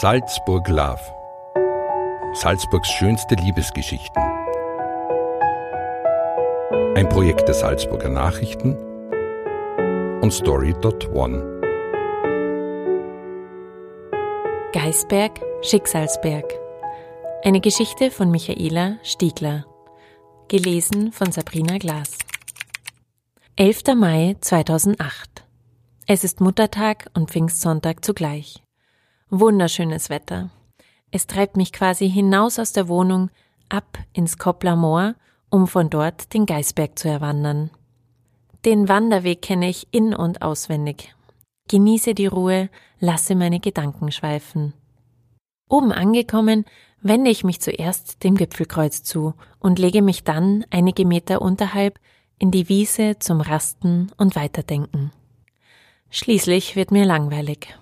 Salzburg Love. Salzburgs schönste Liebesgeschichten. Ein Projekt der Salzburger Nachrichten und Story.one. Geisberg, Schicksalsberg. Eine Geschichte von Michaela Stiegler. Gelesen von Sabrina Glas. 11. Mai 2008. Es ist Muttertag und Pfingstsonntag zugleich. Wunderschönes Wetter. Es treibt mich quasi hinaus aus der Wohnung, ab ins Koppler Moor, um von dort den Geisberg zu erwandern. Den Wanderweg kenne ich in- und auswendig. Genieße die Ruhe, lasse meine Gedanken schweifen. Oben angekommen, wende ich mich zuerst dem Gipfelkreuz zu und lege mich dann einige Meter unterhalb in die Wiese zum Rasten und Weiterdenken. Schließlich wird mir langweilig.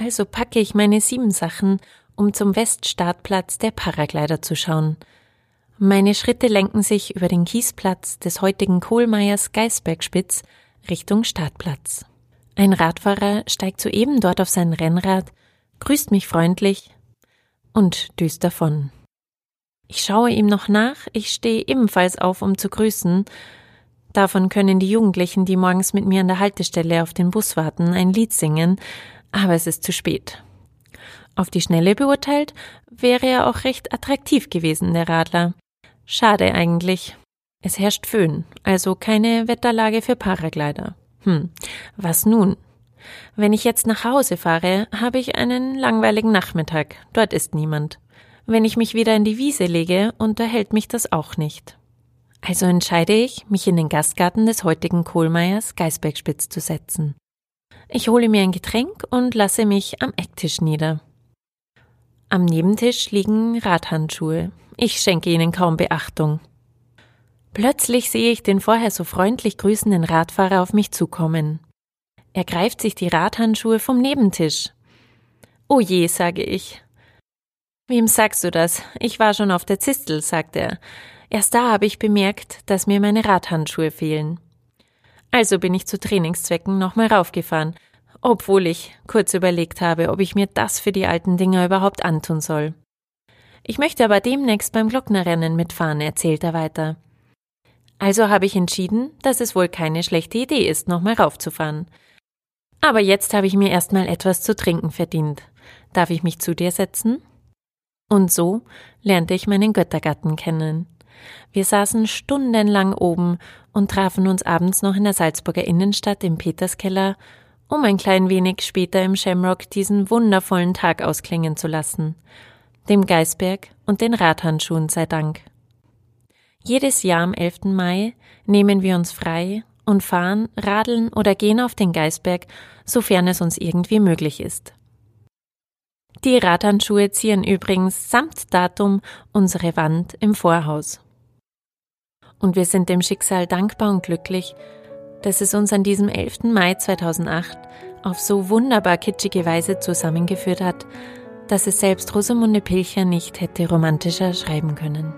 Also packe ich meine sieben Sachen, um zum Weststartplatz der Paraglider zu schauen. Meine Schritte lenken sich über den Kiesplatz des heutigen Kohlmeiers Geisbergspitz Richtung Startplatz. Ein Radfahrer steigt soeben dort auf sein Rennrad, grüßt mich freundlich und düst davon. Ich schaue ihm noch nach, ich stehe ebenfalls auf, um zu grüßen. Davon können die Jugendlichen, die morgens mit mir an der Haltestelle auf den Bus warten, ein Lied singen, aber es ist zu spät. Auf die Schnelle beurteilt wäre er auch recht attraktiv gewesen, der Radler. Schade eigentlich. Es herrscht Föhn, also keine Wetterlage für Paraglider. Hm, was nun? Wenn ich jetzt nach Hause fahre, habe ich einen langweiligen Nachmittag. Dort ist niemand. Wenn ich mich wieder in die Wiese lege, unterhält mich das auch nicht. Also entscheide ich, mich in den Gastgarten des heutigen Kohlmeiers Geisbergspitz zu setzen. Ich hole mir ein Getränk und lasse mich am Ecktisch nieder. Am Nebentisch liegen Radhandschuhe. Ich schenke ihnen kaum Beachtung. Plötzlich sehe ich den vorher so freundlich grüßenden Radfahrer auf mich zukommen. Er greift sich die Radhandschuhe vom Nebentisch. Oh je, sage ich. Wem sagst du das? Ich war schon auf der Zistel, sagt er. Erst da habe ich bemerkt, dass mir meine Radhandschuhe fehlen. Also bin ich zu Trainingszwecken nochmal raufgefahren, obwohl ich kurz überlegt habe, ob ich mir das für die alten Dinger überhaupt antun soll. Ich möchte aber demnächst beim Glocknerrennen mitfahren, erzählt er weiter. Also habe ich entschieden, dass es wohl keine schlechte Idee ist, nochmal raufzufahren. Aber jetzt habe ich mir erstmal etwas zu trinken verdient. Darf ich mich zu dir setzen? Und so lernte ich meinen Göttergatten kennen. Wir saßen stundenlang oben und trafen uns abends noch in der Salzburger Innenstadt im Peterskeller, um ein klein wenig später im Shamrock diesen wundervollen Tag ausklingen zu lassen. Dem Geisberg und den Radhandschuhen sei Dank. Jedes Jahr am 11. Mai nehmen wir uns frei und fahren, radeln oder gehen auf den Geisberg, sofern es uns irgendwie möglich ist. Die Radhandschuhe ziehen übrigens samt Datum unsere Wand im Vorhaus. Und wir sind dem Schicksal dankbar und glücklich, dass es uns an diesem 11. Mai 2008 auf so wunderbar kitschige Weise zusammengeführt hat, dass es selbst Rosamunde Pilcher nicht hätte romantischer schreiben können.